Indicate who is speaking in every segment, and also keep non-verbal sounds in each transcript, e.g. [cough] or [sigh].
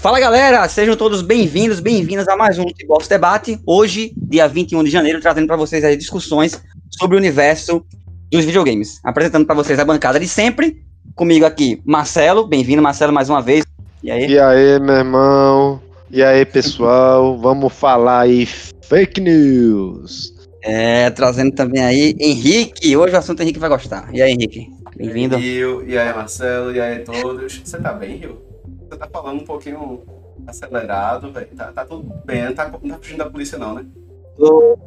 Speaker 1: Fala galera, sejam todos bem-vindos, bem-vindas a mais um Box Debate. Hoje, dia 21 de janeiro, trazendo para vocês as discussões sobre o universo dos videogames. Apresentando para vocês a bancada de sempre. Comigo aqui, Marcelo. Bem-vindo, Marcelo, mais uma vez.
Speaker 2: E aí? E aí, meu irmão? E aí, pessoal? [laughs] Vamos falar aí fake news.
Speaker 1: É, trazendo também aí Henrique. Hoje o assunto Henrique vai gostar. E aí, Henrique? Bem-vindo.
Speaker 3: E aí, Marcelo. E aí, todos. Você tá bem, Rio? Você tá falando um pouquinho acelerado, velho. Tá, tá, tudo bem, não tá, não tá fugindo da polícia, não, né?
Speaker 1: Tô...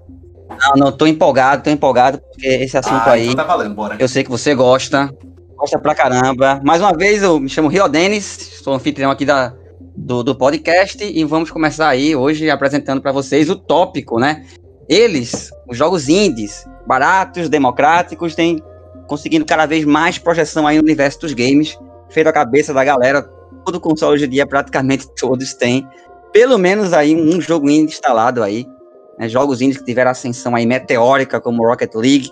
Speaker 1: Não, não, tô empolgado, tô empolgado, porque esse assunto ah, aí. Então
Speaker 3: tá valendo, bora.
Speaker 1: Eu sei que você gosta. Gosta pra caramba. Mais uma vez, eu me chamo Rio Denis, sou anfitrião aqui da, do, do podcast e vamos começar aí hoje apresentando para vocês o tópico, né? Eles, os jogos indies, baratos, democráticos, têm conseguindo cada vez mais projeção aí no universo dos games, feito a cabeça da galera. Todo console hoje em dia, praticamente todos têm pelo menos aí um jogo indie instalado aí. Né? Jogos indies que tiveram ascensão aí meteórica, como Rocket League,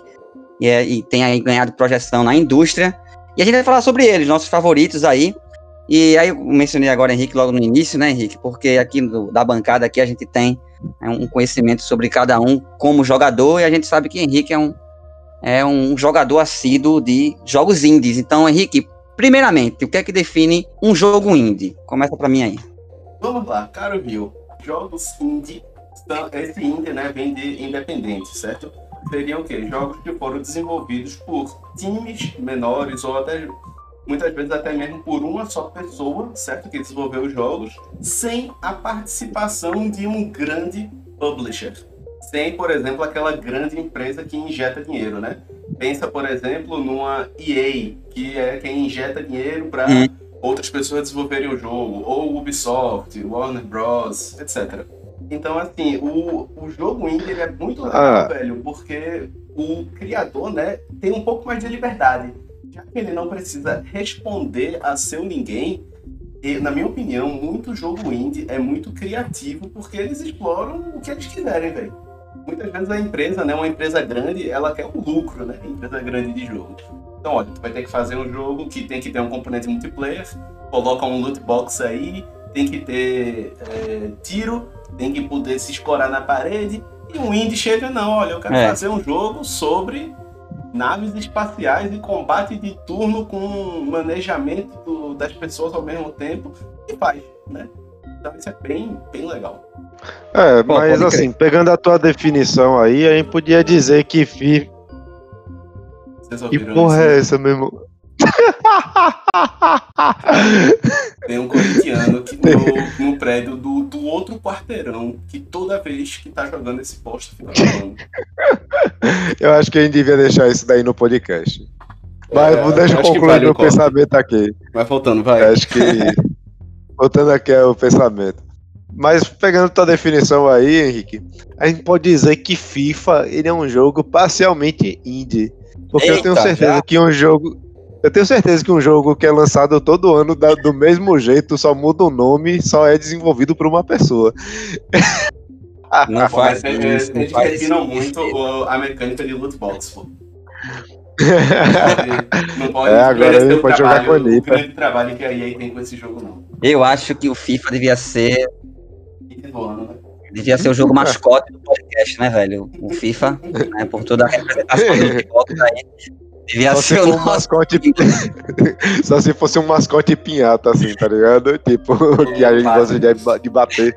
Speaker 1: e, é, e tem aí ganhado projeção na indústria. E a gente vai falar sobre eles, nossos favoritos aí. E aí eu mencionei agora Henrique logo no início, né, Henrique? Porque aqui no, da bancada aqui a gente tem né, um conhecimento sobre cada um como jogador e a gente sabe que Henrique é um, é um jogador assíduo de jogos indies. Então, Henrique, primeiramente, o que é que define um jogo indie? Começa para mim aí.
Speaker 3: Vamos lá, caro Rio. Jogos indie, esse indie né, vem de independente, certo? Seriam o quê? Jogos que foram desenvolvidos por times menores ou até muitas vezes até mesmo por uma só pessoa, certo? Que desenvolveu os jogos, sem a participação de um grande publisher. Sem, por exemplo, aquela grande empresa que injeta dinheiro, né? Pensa, por exemplo, numa EA, que é quem injeta dinheiro para hum. outras pessoas desenvolverem o jogo, ou Ubisoft, Warner Bros, etc. Então, assim, o, o jogo indie ele é muito legal, ah. velho, porque o criador, né, tem um pouco mais de liberdade já que ele não precisa responder a seu ninguém, e, na minha opinião, muito jogo indie é muito criativo porque eles exploram o que eles quiserem, velho. Muitas vezes a empresa, né, uma empresa grande, ela quer o lucro, né, empresa grande de jogo. Então, olha, tu vai ter que fazer um jogo que tem que ter um componente multiplayer, coloca um loot box aí, tem que ter é, tiro, tem que poder se escorar na parede, e um indie chega, não, olha, eu quero é. fazer um jogo sobre naves espaciais e combate de turno com manejamento do, das pessoas ao mesmo tempo e faz, né? Então isso é bem, bem legal.
Speaker 2: É, Bom, mas assim, crer. pegando a tua definição aí, a gente podia dizer que FI. Que porra é essa mesmo? [laughs]
Speaker 3: Tem um corintiano que no, no prédio do, do outro quarteirão que toda vez que tá jogando esse posto fica falando. [laughs]
Speaker 2: Eu acho que a gente devia deixar isso daí no podcast. Mas é, deixa eu concluir vale meu pensamento aqui.
Speaker 3: Vai voltando, vai.
Speaker 2: Acho que. voltando aqui é o pensamento. Mas pegando tua definição aí, Henrique, a gente pode dizer que FIFA ele é um jogo parcialmente indie. Porque Eita, eu tenho certeza já? que um jogo eu tenho certeza que um jogo que é lançado todo ano da, do mesmo jeito, só muda o nome, só é desenvolvido por uma pessoa. [laughs]
Speaker 3: Não faz isso. Eles refinam muito a mecânica de loot box, pô. [laughs] Não pode, é, agora ele pode jogar com ele. O grande trabalho que a EA tem com esse jogo, não.
Speaker 1: Eu acho que o FIFA devia ser. Né? Devia ser o jogo mascote do podcast, né, velho? O FIFA, né, por toda a representação do Xbox aí.
Speaker 2: Devia Só ser um mascote. [laughs] Só se fosse um mascote pinhata, assim, tá ligado? Tipo, [laughs] que a gente gosta de, de bater.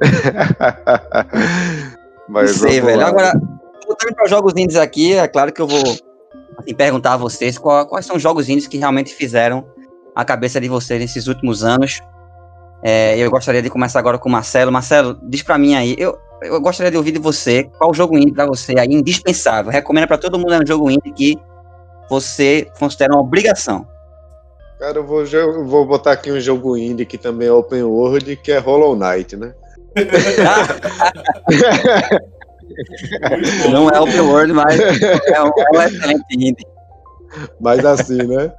Speaker 2: [laughs]
Speaker 1: Mas Não sei, velho. Lá. Agora, voltando para jogos indies aqui, é claro que eu vou assim, perguntar a vocês qual, quais são os jogos indies que realmente fizeram a cabeça de vocês nesses últimos anos. É, eu gostaria de começar agora com o Marcelo. Marcelo, diz para mim aí, eu, eu gostaria de ouvir de você qual jogo indie para você aí indispensável. Recomenda para todo mundo um jogo indie que você considera uma obrigação?
Speaker 2: Cara, eu vou, eu vou botar aqui um jogo indie que também é open world, que é Hollow Knight, né? [laughs]
Speaker 1: Não é open world, mas é um, é um excelente indie.
Speaker 2: Mas assim, né?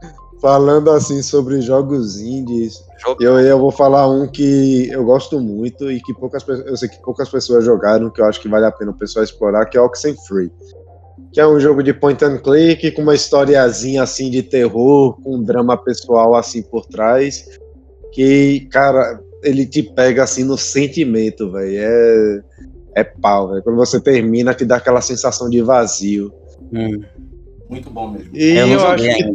Speaker 2: Falando assim sobre jogos indies, eu, eu vou falar um que eu gosto muito e que poucas eu sei que poucas pessoas jogaram, que eu acho que vale a pena o pessoal explorar, que é Oxenfree que é um jogo de point and click com uma historiazinha assim de terror, com um drama pessoal assim por trás, que, cara, ele te pega assim no sentimento, velho. É, é pau, velho. Quando você termina, te dá aquela sensação de vazio.
Speaker 3: Hum. Muito bom mesmo.
Speaker 2: E eu, eu acho que,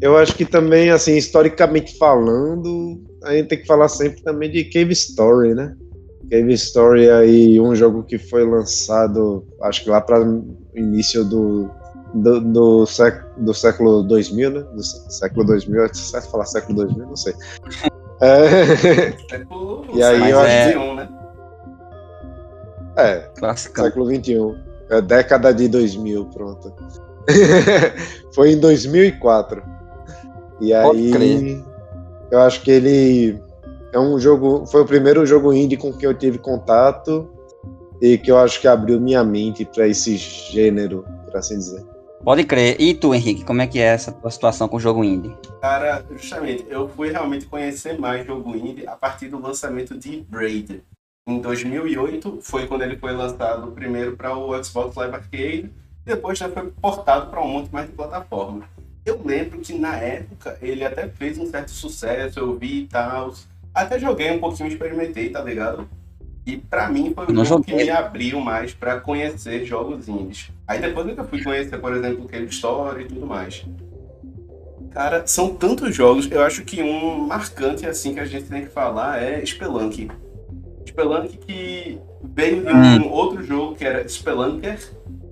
Speaker 2: eu acho que também, assim, historicamente falando, a gente tem que falar sempre também de Cave Story, né? Cave Story aí, um jogo que foi lançado, acho que lá para início do, do, do, século, do século 2000, né? Do século 2000, é certo falar século 2000? Não sei.
Speaker 3: É... Século, [laughs] e aí eu acho que... né?
Speaker 2: É, Clássico. século 21. É década de 2000, pronto. [laughs] foi em 2004. E aí, eu acho que ele é um jogo, foi o primeiro jogo indie com que eu tive contato e que eu acho que abriu minha mente para esse gênero, por assim dizer.
Speaker 1: Pode crer. E tu, Henrique, como é que é essa tua situação com o jogo indie?
Speaker 3: Cara, justamente, eu fui realmente conhecer mais jogo indie a partir do lançamento de Braid. Em 2008 foi quando ele foi lançado primeiro para o Xbox Live Arcade e depois já foi portado para um monte mais de plataforma. Eu lembro que na época ele até fez um certo sucesso, eu vi e tal. Até joguei um pouquinho, experimentei, tá ligado? E para mim foi o jogo que me abriu mais para conhecer jogos indies. Aí depois eu fui conhecer, por exemplo, o Cave Story e tudo mais. Cara, são tantos jogos, eu acho que um marcante assim que a gente tem que falar é Spelunk. Spelunk que veio de um hum. outro jogo que era Spelunker,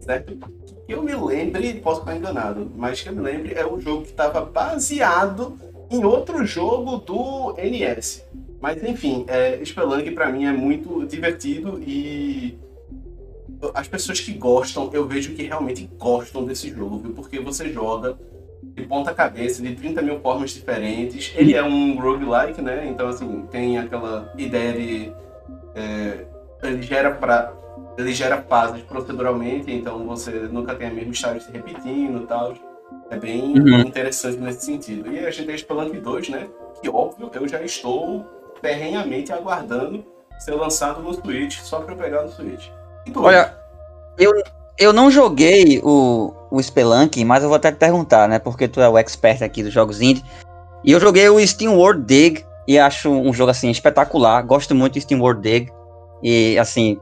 Speaker 3: certo? Que eu me lembre, posso estar enganado, mas que eu me lembre é um jogo que estava baseado em outro jogo do NS. Mas enfim, é, Spelunk para mim é muito divertido e as pessoas que gostam, eu vejo que realmente gostam desse jogo, viu? porque você joga de ponta cabeça, de 30 mil formas diferentes. Ele é um roguelike, né? Então, assim, tem aquela ideia de. É, ele gera pra, ele gera fases proceduralmente, então você nunca tem a mesma história se repetindo e tal. É bem uhum. interessante nesse sentido. E a gente tem Spelunk 2, né? Que óbvio, eu já estou ferrenhamente aguardando ser lançado no Switch, só para eu pegar no Switch.
Speaker 1: Olha, eu, eu não joguei o, o Spelunk, mas eu vou até te perguntar, né? Porque tu é o expert aqui dos jogos indie. E eu joguei o Steam World Dig e acho um jogo assim espetacular. Gosto muito do Steam World Dig. E assim,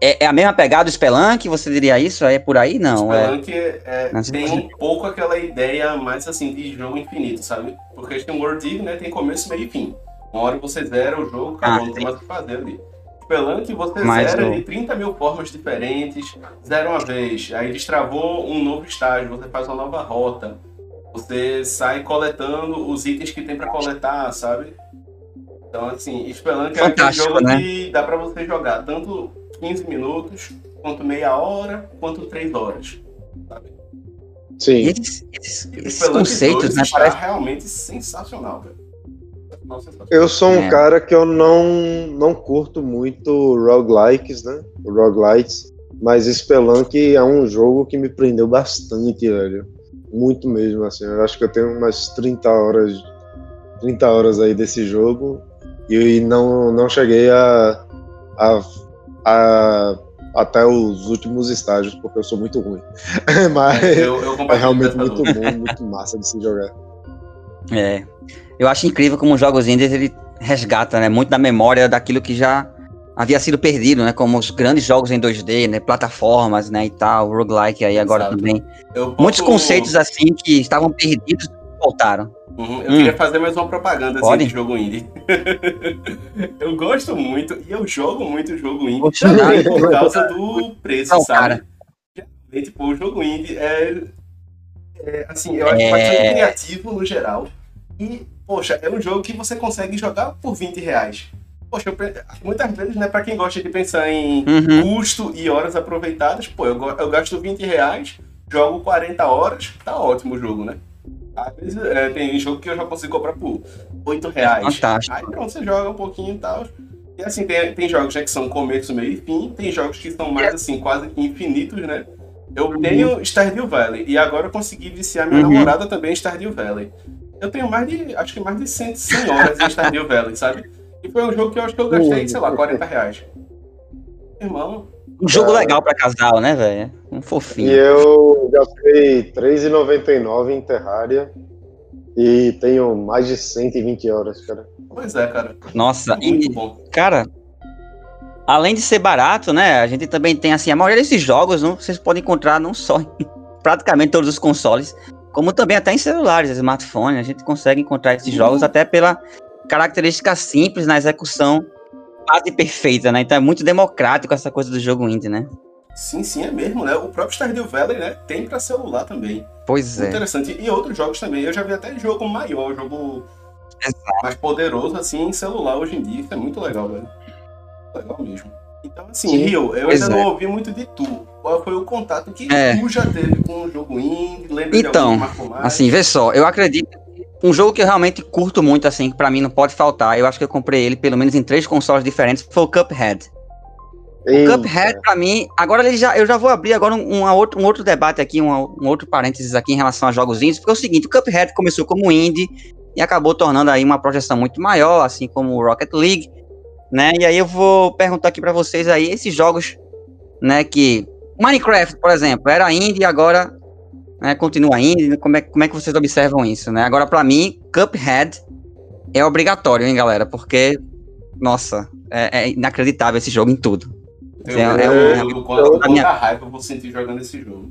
Speaker 1: é, é, a mesma pegada do Spelunk, você diria isso? É por aí? Não.
Speaker 3: Spelunk é, é, tem um pouco aquela ideia mais assim de jogo infinito, sabe? Porque tem um World Dig, né? Tem começo, meio e fim. Uma hora você zera o jogo, cada ah, não tem mais o que fazer ali. Spelunk você Mais zera de 30 mil formas diferentes, zera uma vez, aí destravou um novo estágio, você faz uma nova rota. Você sai coletando os itens que tem para coletar, sabe? Então, assim, Spelunk é aquele jogo né? que dá para você jogar tanto 15 minutos, quanto meia hora, quanto 3 horas. Sabe?
Speaker 2: Sim.
Speaker 1: Esses, esses, esses conceitos, né?
Speaker 3: Parece realmente sensacional, velho.
Speaker 2: Eu sou um é. cara que eu não, não curto muito roguelikes, né? Roguelites. Mas Spelunk é um jogo que me prendeu bastante, velho. Muito mesmo, assim. Eu acho que eu tenho umas 30 horas 30 horas aí desse jogo e não, não cheguei a, a, a até os últimos estágios, porque eu sou muito ruim. [laughs] Mas eu, eu é realmente muito bom, muito massa de se jogar.
Speaker 1: É, eu acho incrível como os jogos indies ele resgata, né, muito da memória daquilo que já havia sido perdido, né, como os grandes jogos em 2D, né, plataformas, né, e tal, roguelike aí agora Exato. também. Eu Muitos conceitos assim que estavam perdidos voltaram.
Speaker 3: Uhum. Eu hum. queria fazer mais uma propaganda assim, de jogo indie. [laughs] eu gosto muito e eu jogo muito jogo indie também por causa do preço, Não, sabe? Cara. Tipo, o jogo indie é, é assim, eu acho é... bastante criativo no geral. E poxa, é um jogo que você consegue jogar por 20 reais. Poxa, eu, muitas vezes, né, pra quem gosta de pensar em uhum. custo e horas aproveitadas, pô, eu, eu gasto 20 reais, jogo 40 horas, tá ótimo o jogo, né? Às vezes é, tem jogo que eu já consigo comprar por 8 reais.
Speaker 1: Fantástico.
Speaker 3: Aí pronto, você joga um pouquinho e tal. E assim, tem, tem jogos já que são começo, meio e fim, tem jogos que são mais assim, quase infinitos, né? Eu uhum. tenho Stardew Valley e agora eu consegui viciar minha uhum. namorada também em Stardew Valley. Eu tenho mais de, acho que mais de 100, 100 horas em Stardew Valley, sabe? E foi um jogo que eu acho que eu gastei, sei lá, 40 reais. Irmão.
Speaker 1: Um jogo legal pra casal, né, velho? Um fofinho.
Speaker 2: E eu gastei R$3,99 em Terraria. E tenho mais de 120 horas, cara.
Speaker 3: Pois é, cara.
Speaker 1: Nossa,
Speaker 3: Muito
Speaker 1: e,
Speaker 3: bom.
Speaker 1: cara, além de ser barato, né? A gente também tem, assim, a maioria desses jogos não, vocês podem encontrar não só [laughs] em praticamente todos os consoles, como também até em celulares, smartphones. A gente consegue encontrar esses
Speaker 3: Uhum.
Speaker 1: jogos até pela característica simples na execução quase perfeita, né? Então é muito democrático essa coisa do jogo indie, né?
Speaker 3: Sim, sim, é mesmo, né? O próprio Stardew Valley, né? Tem pra celular também.
Speaker 1: Pois é.
Speaker 3: Interessante. E outros jogos também. Eu já vi até jogo maior, jogo mais poderoso, assim, em celular hoje em dia. Isso é muito legal, velho. Legal mesmo. Então, assim,
Speaker 2: Sim.
Speaker 3: Rio, eu
Speaker 1: Pois
Speaker 3: ainda
Speaker 1: é.
Speaker 3: não ouvi muito de tu. Qual foi o contato que
Speaker 1: É.
Speaker 3: tu já teve com o jogo indie? Lembra de
Speaker 1: Então,
Speaker 3: algum que marcou mais?
Speaker 1: Assim, vê só, eu acredito um jogo que eu realmente curto muito, assim, que pra mim não pode faltar, eu acho que eu comprei ele pelo menos em três consoles diferentes, foi o Cuphead. O
Speaker 2: Eita.
Speaker 1: Cuphead, pra mim, agora ele já, eu já vou abrir agora um, uma outro, um outro debate aqui, um, um outro parênteses aqui em relação a jogos indies, porque é o seguinte, o Cuphead começou como indie e acabou tornando aí uma projeção muito maior, assim como o Rocket League, né? E aí eu vou perguntar aqui pra vocês aí, esses jogos, né, que... Minecraft, por exemplo, era indie e agora né, continua indie, como é, como é que vocês observam isso, né? Agora, pra mim, Cuphead é obrigatório, hein, galera? Porque, nossa, é, é inacreditável esse jogo em tudo.
Speaker 3: Eu,
Speaker 1: é-
Speaker 3: eu,
Speaker 1: é um-
Speaker 3: eu- quando-
Speaker 1: a minha-
Speaker 3: quanta raiva eu vou sentir jogando esse jogo.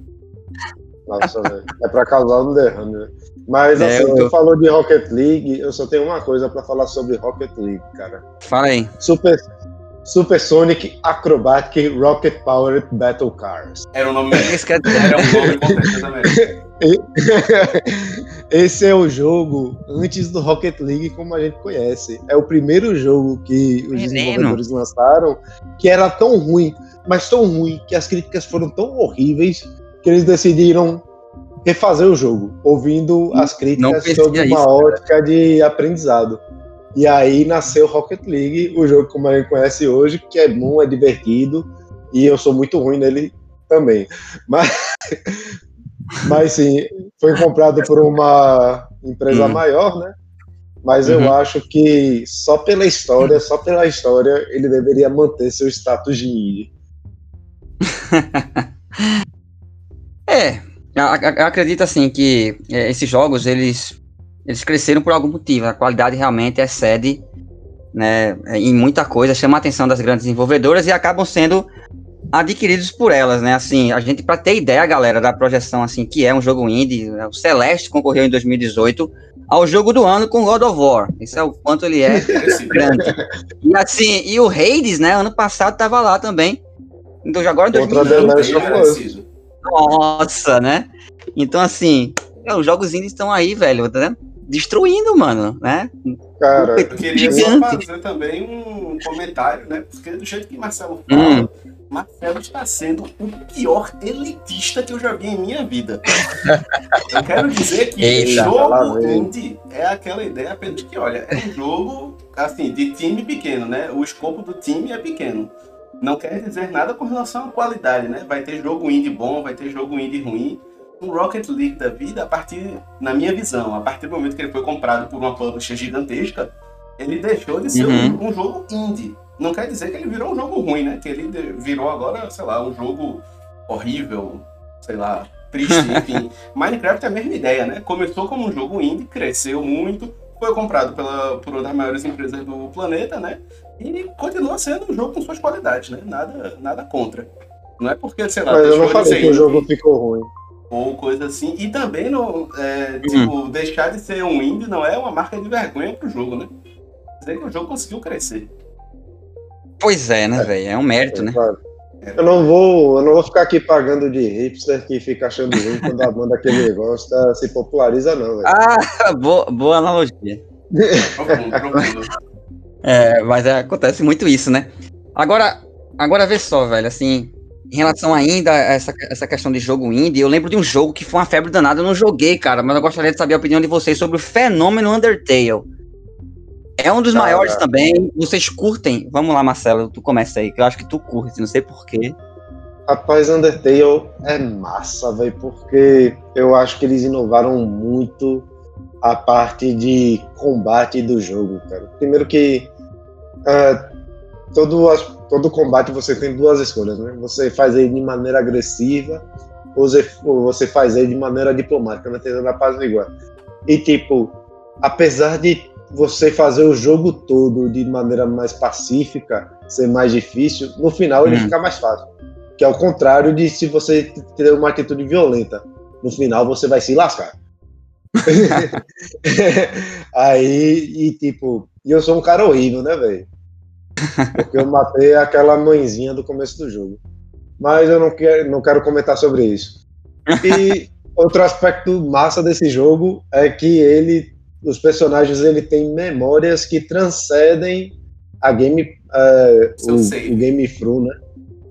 Speaker 2: Nossa, velho. É pra causar um derrame, né? Mas
Speaker 1: É,
Speaker 2: assim,
Speaker 1: eu-
Speaker 2: tu falou de Rocket League, eu só tenho uma coisa pra falar sobre Rocket League, cara.
Speaker 1: Fala aí.
Speaker 2: Super, Super Sonic Acrobatic Rocket Powered Battle Cars.
Speaker 3: Era um nome.
Speaker 1: Esse cara-
Speaker 3: Era um nome [laughs] melhor. [laughs]
Speaker 2: Esse é o jogo antes do Rocket League como a gente conhece. É o primeiro jogo que os
Speaker 1: Menino.
Speaker 2: desenvolvedores lançaram que era tão ruim, mas tão ruim que as críticas foram tão horríveis que eles decidiram refazer o jogo, ouvindo as críticas
Speaker 1: conhecia
Speaker 2: sob uma
Speaker 1: isso, cara.
Speaker 2: ótica de aprendizado. E aí nasceu Rocket League, o jogo como a gente conhece hoje, que é bom, é divertido, e eu sou muito ruim nele também. Mas, [laughs] mas sim, foi comprado por uma empresa
Speaker 1: Hum.
Speaker 2: maior, né? Mas eu
Speaker 1: Uhum.
Speaker 2: acho que só pela história, só pela história, ele deveria manter seu status de indie. [laughs]
Speaker 1: É, eu eu acredito assim que é, esses jogos eles eles cresceram por algum motivo. A qualidade realmente excede, né, em muita coisa, chama a atenção das grandes desenvolvedoras e acabam sendo adquiridos por elas, né? Assim, a gente para ter ideia, galera, da projeção assim que é um jogo indie, né, o Celeste concorreu em 2018 ao jogo do ano com God of War. Isso é o quanto ele é [laughs] grande. E assim, e o Hades, né, ano passado tava lá também. Então já agora em
Speaker 2: Contra
Speaker 1: 2020.
Speaker 2: The Last
Speaker 3: bem
Speaker 2: of Us.
Speaker 3: merecido.
Speaker 1: Nossa, né? Então, assim, é, os jogos indies estão aí, velho, né? Destruindo, mano, né?
Speaker 2: Cara,
Speaker 3: Eu queria fazer também um comentário, né? Porque do jeito que Marcelo fala,
Speaker 1: Hum.
Speaker 3: Marcelo está sendo o pior elitista que eu já vi em minha vida. eu quero dizer que
Speaker 1: Eita,
Speaker 3: jogo indie é aquela ideia apenas que, olha, é um jogo assim, de time pequeno, né? O escopo do time é pequeno. Não quer dizer nada com relação à qualidade, né? Vai ter jogo indie bom, vai ter jogo indie ruim. Um Rocket League da vida, a partir, na minha visão, a partir do momento que ele foi comprado por uma publisher gigantesca, ele deixou de ser
Speaker 1: Uhum.
Speaker 3: um, um jogo indie. Não quer dizer que ele virou um jogo ruim, né? Que ele de- virou agora, sei lá, um jogo horrível, sei lá, triste, [laughs] enfim. Minecraft é a mesma ideia, né? Começou como um jogo indie, cresceu muito, foi comprado pela, por uma das maiores empresas do planeta, né? E continua sendo um jogo com suas qualidades, né? Nada, nada contra. Não é porque, sei lá,
Speaker 2: mas eu
Speaker 3: deixou
Speaker 2: não falei que o jogo ficou ruim.
Speaker 3: Ou coisa assim. E também, no, é, tipo, deixar de ser um indie não é uma marca de vergonha pro jogo, né? Dizer que o jogo conseguiu crescer.
Speaker 1: Pois é, né, velho? É um mérito, né?
Speaker 2: Claro. Eu não vou, eu não vou ficar aqui pagando de hipster que fica achando ruim quando a banda aquele negócio tá, se populariza, não, velho.
Speaker 1: Ah, [laughs] boa, boa analogia. É, mas é, acontece muito isso, né? Agora, agora vê só, velho, assim, em relação ainda a essa, essa questão de jogo indie, eu lembro de um jogo que foi uma febre danada, eu não joguei, cara, mas eu gostaria de saber a opinião de vocês sobre o fenômeno Undertale. É um dos maiores também, vocês curtem? Vamos lá, Marcelo, tu começa aí, que eu acho que tu curte, não sei porquê.
Speaker 2: Rapaz, Undertale é massa, velho, porque eu acho que eles inovaram muito a parte de combate do jogo, cara. Primeiro que ah, todo, as- todo combate você tem duas escolhas, né? Você faz ele de maneira agressiva ou você, faz ele de maneira diplomática, né? Tentando apaziguar. E tipo, apesar de você fazer o jogo todo de maneira mais pacífica, ser mais difícil, no final ele
Speaker 1: Hum.
Speaker 2: fica mais fácil. Que é o contrário de se você ter uma atitude violenta. No final você vai se lascar. [laughs] [laughs] Aí, e tipo, e eu sou um cara horrível, né, velho? Porque eu matei aquela mãezinha do começo do jogo. Mas eu não quero, não quero comentar sobre isso. E outro aspecto massa desse jogo é que ele, os personagens, ele tem memórias que transcendem a game, é, o, o game through, né?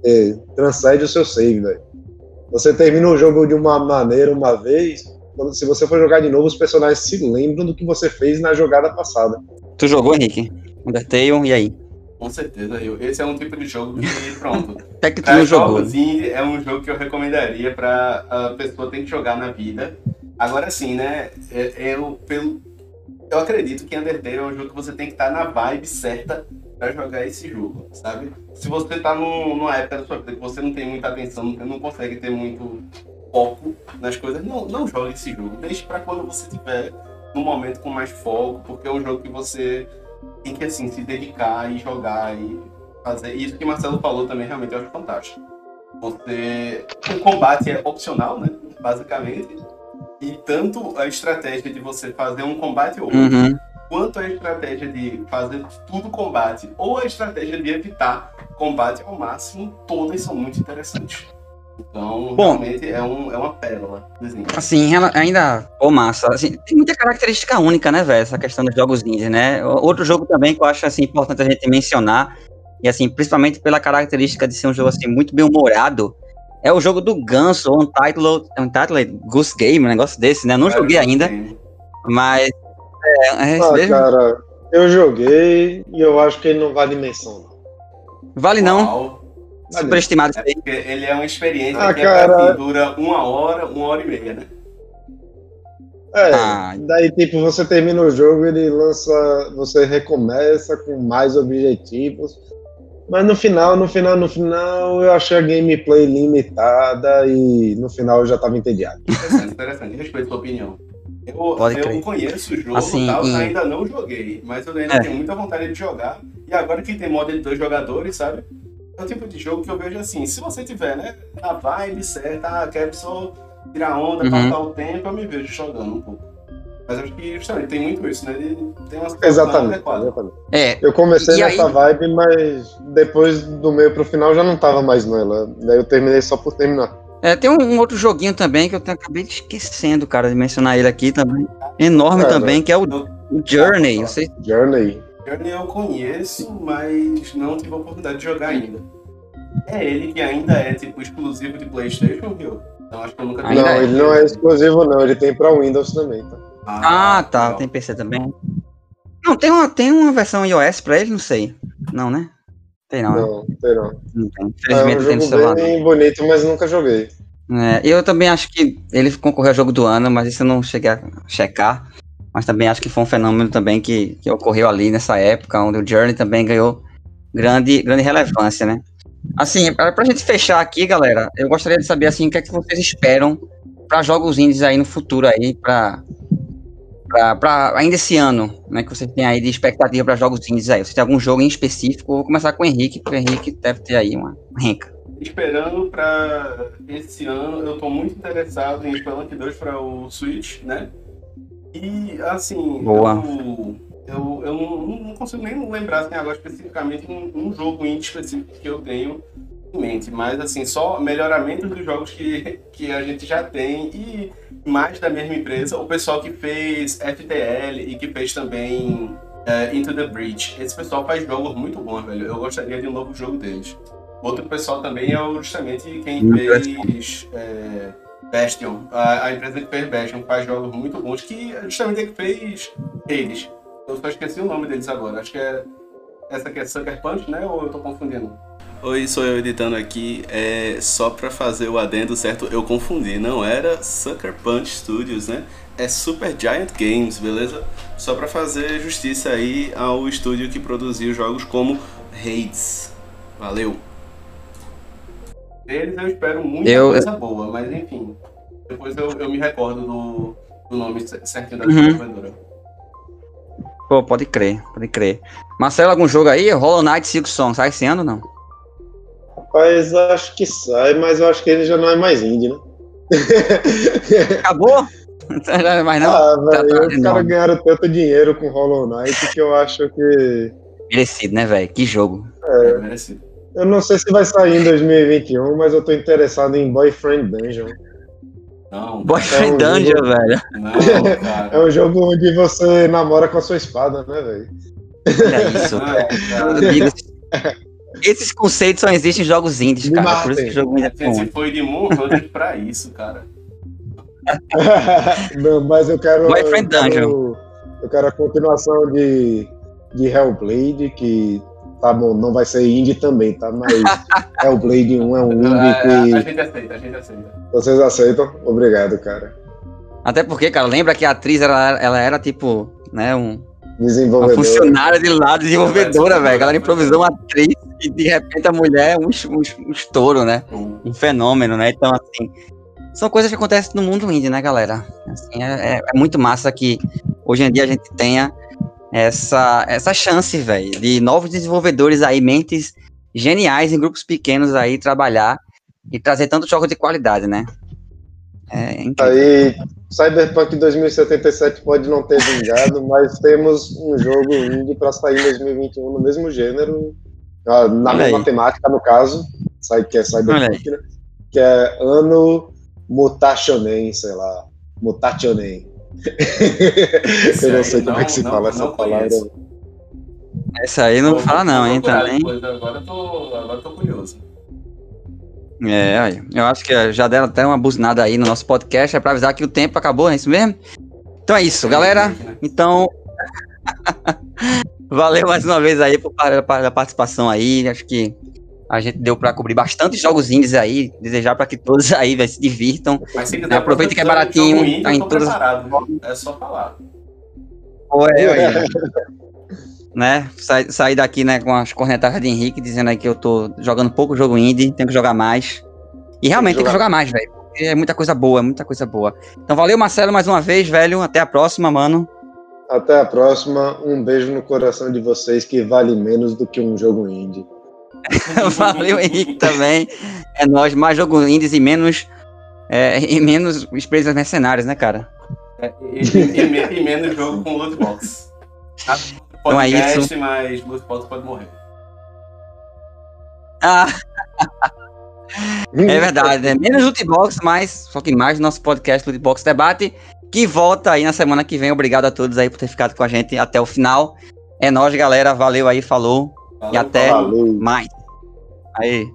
Speaker 2: É, transcende o seu save, velho. Você termina o jogo de uma maneira uma vez, quando- se você for jogar de novo, os personagens se lembram do que você fez na jogada passada.
Speaker 1: Tu jogou, Henrique? Undertale, e aí?
Speaker 3: Com certeza, eu. Esse é um tipo de jogo que, [laughs] pronto.
Speaker 1: Até que tu
Speaker 3: Pra
Speaker 1: não jogou.
Speaker 3: indie, é um jogo que eu recomendaria pra a pessoa ter que jogar na vida. Agora sim, né? é- Eu, pelo, eu acredito que Undertale é um jogo que você tem que estar na vibe certa pra jogar esse jogo, sabe? Se você tá num, numa época da sua vida que você não tem muita atenção, não consegue ter muito foco nas coisas, não, não jogue esse jogo. Deixe pra quando você tiver num momento com mais foco, porque é um jogo que você tem que assim se dedicar e jogar e fazer. E isso que o Marcelo falou também realmente eu acho fantástico. Você. O combate é opcional, né? Basicamente. E tanto a estratégia de você fazer um combate ou outro,
Speaker 1: Uhum.
Speaker 3: quanto a estratégia de fazer tudo combate, ou a estratégia de evitar combate ao máximo, todas são muito interessantes. Então,
Speaker 1: Bom.
Speaker 3: realmente é, um, é uma pérola. Assim.
Speaker 1: Assim, ela ainda. Pô, massa. Assim, tem muita característica única, né, velho? Essa questão dos jogos indie, né? Outro jogo também que eu acho assim, importante a gente mencionar, e assim, principalmente pela característica de ser um jogo assim, muito bem humorado, é o jogo do Ganso, Untitled, Untitled Goose Game, um negócio desse, né? Eu não joguei ainda, mas. É, é esse
Speaker 2: Ah,
Speaker 1: mesmo?
Speaker 2: cara, eu joguei e eu acho que ele não vale menção. não.
Speaker 1: Vale não,
Speaker 3: Uau.
Speaker 1: Superestimado isso
Speaker 3: É ele é uma experiência
Speaker 2: Ah,
Speaker 3: que é
Speaker 2: cara.
Speaker 3: pra, dura uma hora, uma hora e meia, né?
Speaker 2: É,
Speaker 1: Ah.
Speaker 2: daí tipo, você termina o jogo, ele lança, você recomeça com mais objetivos. Mas no final, no final, no final, eu achei a gameplay limitada e no final eu já tava entediado.
Speaker 3: Interessante, interessante. Respeito a sua opinião. Eu,
Speaker 1: Pode
Speaker 3: eu
Speaker 1: crer.
Speaker 3: conheço o jogo
Speaker 1: Assim,
Speaker 3: e tal,
Speaker 1: e-
Speaker 3: ainda não joguei, mas eu ainda
Speaker 1: É.
Speaker 3: tenho muita vontade de jogar. E agora que tem modo de dois jogadores, sabe? É o tipo de jogo que eu vejo assim, se você tiver, né, a vibe certa, ah, quero só tirar onda,
Speaker 1: Uhum.
Speaker 3: passar o tempo, eu me vejo jogando um pouco. Mas acho que justamente tem muito isso, né? Tem uma situação
Speaker 2: Exatamente, exatamente.
Speaker 1: É,
Speaker 2: Eu comecei
Speaker 1: E
Speaker 2: nessa
Speaker 1: aí-
Speaker 2: vibe, mas depois do meio pro final já não tava mais nela. Daí eu terminei só por terminar.
Speaker 1: É, tem um, um outro joguinho também que eu acabei esquecendo, cara, de mencionar ele aqui também. Enorme
Speaker 2: É,
Speaker 1: também, que é o, o Journey. Não sei
Speaker 2: Journey.
Speaker 3: Journey eu conheço, mas não tive a oportunidade de jogar ainda. É ele que ainda é tipo exclusivo de Playstation, viu? Então acho que eu nunca
Speaker 2: não,
Speaker 1: é.
Speaker 2: ele não é exclusivo não, ele tem pra Windows também, tá?
Speaker 1: Ah, tá.
Speaker 3: legal.
Speaker 1: Tem PC também. Não, tem uma, tem uma versão iOS pra ele? Não sei. Não, né? Tem não. né?
Speaker 2: Não, tem não.
Speaker 1: Não tem.
Speaker 2: É
Speaker 1: Infelizmente
Speaker 2: um
Speaker 1: não tem no
Speaker 2: jogo
Speaker 1: celular.
Speaker 2: bem bonito, mas nunca joguei.
Speaker 1: É, eu também acho que ele concorreu ao jogo do ano, mas isso eu não cheguei a checar. Mas também acho que foi um fenômeno também que, que ocorreu ali nessa época, onde o Journey também ganhou grande, grande relevância, né? Assim, pra, gente fechar aqui, galera, eu gostaria de saber assim, o que é que vocês esperam para jogos indies aí no futuro aí, pra, pra, pra ainda esse ano, né? Que vocês têm aí de expectativa para jogos indies aí. Você tem algum jogo em específico? Vou começar com o Henrique, porque o Henrique deve ter aí uma renca.
Speaker 3: Esperando pra esse ano, eu tô muito interessado em Spelunk 2 pra o Switch, né? E assim,
Speaker 1: Boa.
Speaker 3: eu, eu, eu não, não consigo nem lembrar assim, agora especificamente um, um jogo indie específico que eu tenho em mente, mas assim, só melhoramentos dos jogos que, que a gente já tem e mais da mesma empresa, o pessoal que fez FTL e que fez também é, Into the Breach. Esse pessoal faz jogos muito bons, velho. Eu gostaria de um novo jogo deles. Outro pessoal também é justamente quem fez é, Bastion. A, a empresa que fez Bastion faz jogos muito bons, que é justamente a que fez eles. Eu só esqueci o nome deles agora. Acho que é essa aqui é Sucker Punch, né? Ou eu tô confundindo?
Speaker 4: Oi, sou eu editando aqui. É só pra fazer o adendo certo, eu confundi. Não era Sucker Punch Studios, né? É Super Giant Games, beleza? Só pra fazer justiça aí ao estúdio que produziu jogos como Hades. Valeu.
Speaker 3: Deles eu espero muita
Speaker 1: Eu-
Speaker 3: coisa boa, mas enfim. Depois eu, eu me recordo do, o nome certinho da
Speaker 1: Uhum.
Speaker 3: desenvolvedora.
Speaker 1: Pô, pode crer, pode crer. Marcelo, algum jogo aí? Hollow Knight Silk Song, sai esse ano ou não?
Speaker 2: Rapaz, acho que sai, mas eu acho que ele já não é mais indie, né? [laughs]
Speaker 1: Acabou? [laughs] Mas não,
Speaker 2: ah,
Speaker 1: tá-
Speaker 2: velho,
Speaker 1: tá
Speaker 2: os caras ganharam tanto dinheiro com Hollow Knight que eu acho que.
Speaker 1: merecido, né, velho? Que jogo.
Speaker 3: É, merecido.
Speaker 2: Eu não sei se vai sair em 2021, mas eu tô interessado em Boyfriend Dungeon.
Speaker 3: Não,
Speaker 1: Boyfriend
Speaker 2: É um
Speaker 1: Dungeon,
Speaker 2: jogo-
Speaker 1: velho.
Speaker 3: não,
Speaker 2: É um jogo onde você namora com a sua espada, né, velho?
Speaker 1: Olha isso.
Speaker 3: Não, cara.
Speaker 1: Amigos. Esses conceitos só existem em jogos indies, cara. Por isso que o jogo indie é bom.
Speaker 3: foi de Moonhunter pra isso, cara. [laughs]
Speaker 2: não, mas eu quero.
Speaker 1: Boyfriend
Speaker 2: eu quero,
Speaker 1: Dungeon.
Speaker 2: Eu quero a continuação de, de Hellblade, que tá bom, não vai ser indie também, tá? Mas [laughs] Hellblade 1 é um indie
Speaker 3: a, a
Speaker 2: que
Speaker 3: gente aceita, a gente aceita.
Speaker 2: vocês aceitam. Obrigado, cara.
Speaker 1: Até porque, cara, lembra que a atriz ela, ela era tipo, né, um, uma funcionária de lá, desenvolvedora,
Speaker 3: é
Speaker 1: velho. Ela improvisou uma atriz e de repente a mulher é um, um, um estouro, né? Um fenômeno, né? Então, assim, são coisas que acontecem no mundo indie, né, galera? Assim, é, é- é muito massa que hoje em dia a gente tenha essa, essa chance, velho, de novos desenvolvedores aí, mentes geniais em grupos pequenos aí, trabalhar e trazer tanto jogos de qualidade, né? É.
Speaker 2: Aí, Cyberpunk 2077 pode não ter vingado, [laughs] mas temos um jogo indie para sair em 2021 no mesmo gênero, ah, na
Speaker 1: Olha
Speaker 2: mesma
Speaker 1: aí.
Speaker 2: temática, no caso, que é Cyberpunk, né? que é Ano Mutationen, sei lá, Mutationen. [laughs] Eu não sei como é que se
Speaker 3: não-
Speaker 2: fala essa
Speaker 3: não
Speaker 2: palavra.
Speaker 3: conheço.
Speaker 1: Essa aí não fala não, hein, também.
Speaker 3: depois, Agora eu tô, agora eu tô curioso.
Speaker 1: É, eu acho que já deram até uma buzinada aí no nosso podcast, é pra avisar que o tempo acabou, é isso mesmo? Então é isso, galera. Então, [laughs] valeu mais uma vez aí por par- pela participação aí. Acho que a gente deu pra cobrir bastante jogos indies aí. Desejar pra que todos aí véio, se divirtam.
Speaker 3: Mas se quiser
Speaker 1: Aproveita que é baratinho,
Speaker 3: jogo indie,
Speaker 1: tá em todas-
Speaker 3: preparado? É só falar.
Speaker 1: Ué, olha. né? Sair sair daqui, né, com as cornetadas de Henrique dizendo aí que eu tô jogando pouco jogo indie, tenho que jogar mais. E realmente tem que
Speaker 2: jogar.
Speaker 1: jogar mais, velho. porque É muita coisa boa, é muita coisa boa. Então valeu, Marcelo, mais uma vez, velho. Até a próxima, mano.
Speaker 2: Até a próxima, um beijo no coração de vocês que vale menos do que um jogo indie. [laughs]
Speaker 1: Valeu, Henrique, também. É nóis, mais jogo indies e menos. É, e menos empresas mercenárias, né, cara?
Speaker 3: É, e, e- e me- menos jogo com loot box. Ah,
Speaker 1: Então é
Speaker 3: Podcast,
Speaker 1: isso.
Speaker 3: mas loot box pode morrer.
Speaker 1: Ah, [laughs] é verdade, né? Menos lootbox, mas só que mais nosso podcast Lootbox Debate, que volta aí na semana que vem. Obrigado a todos aí por ter ficado com a gente até o final. É nóis, galera. Valeu aí, falou.
Speaker 3: Falou,
Speaker 1: E até.
Speaker 2: Valeu.
Speaker 1: mais. Aí.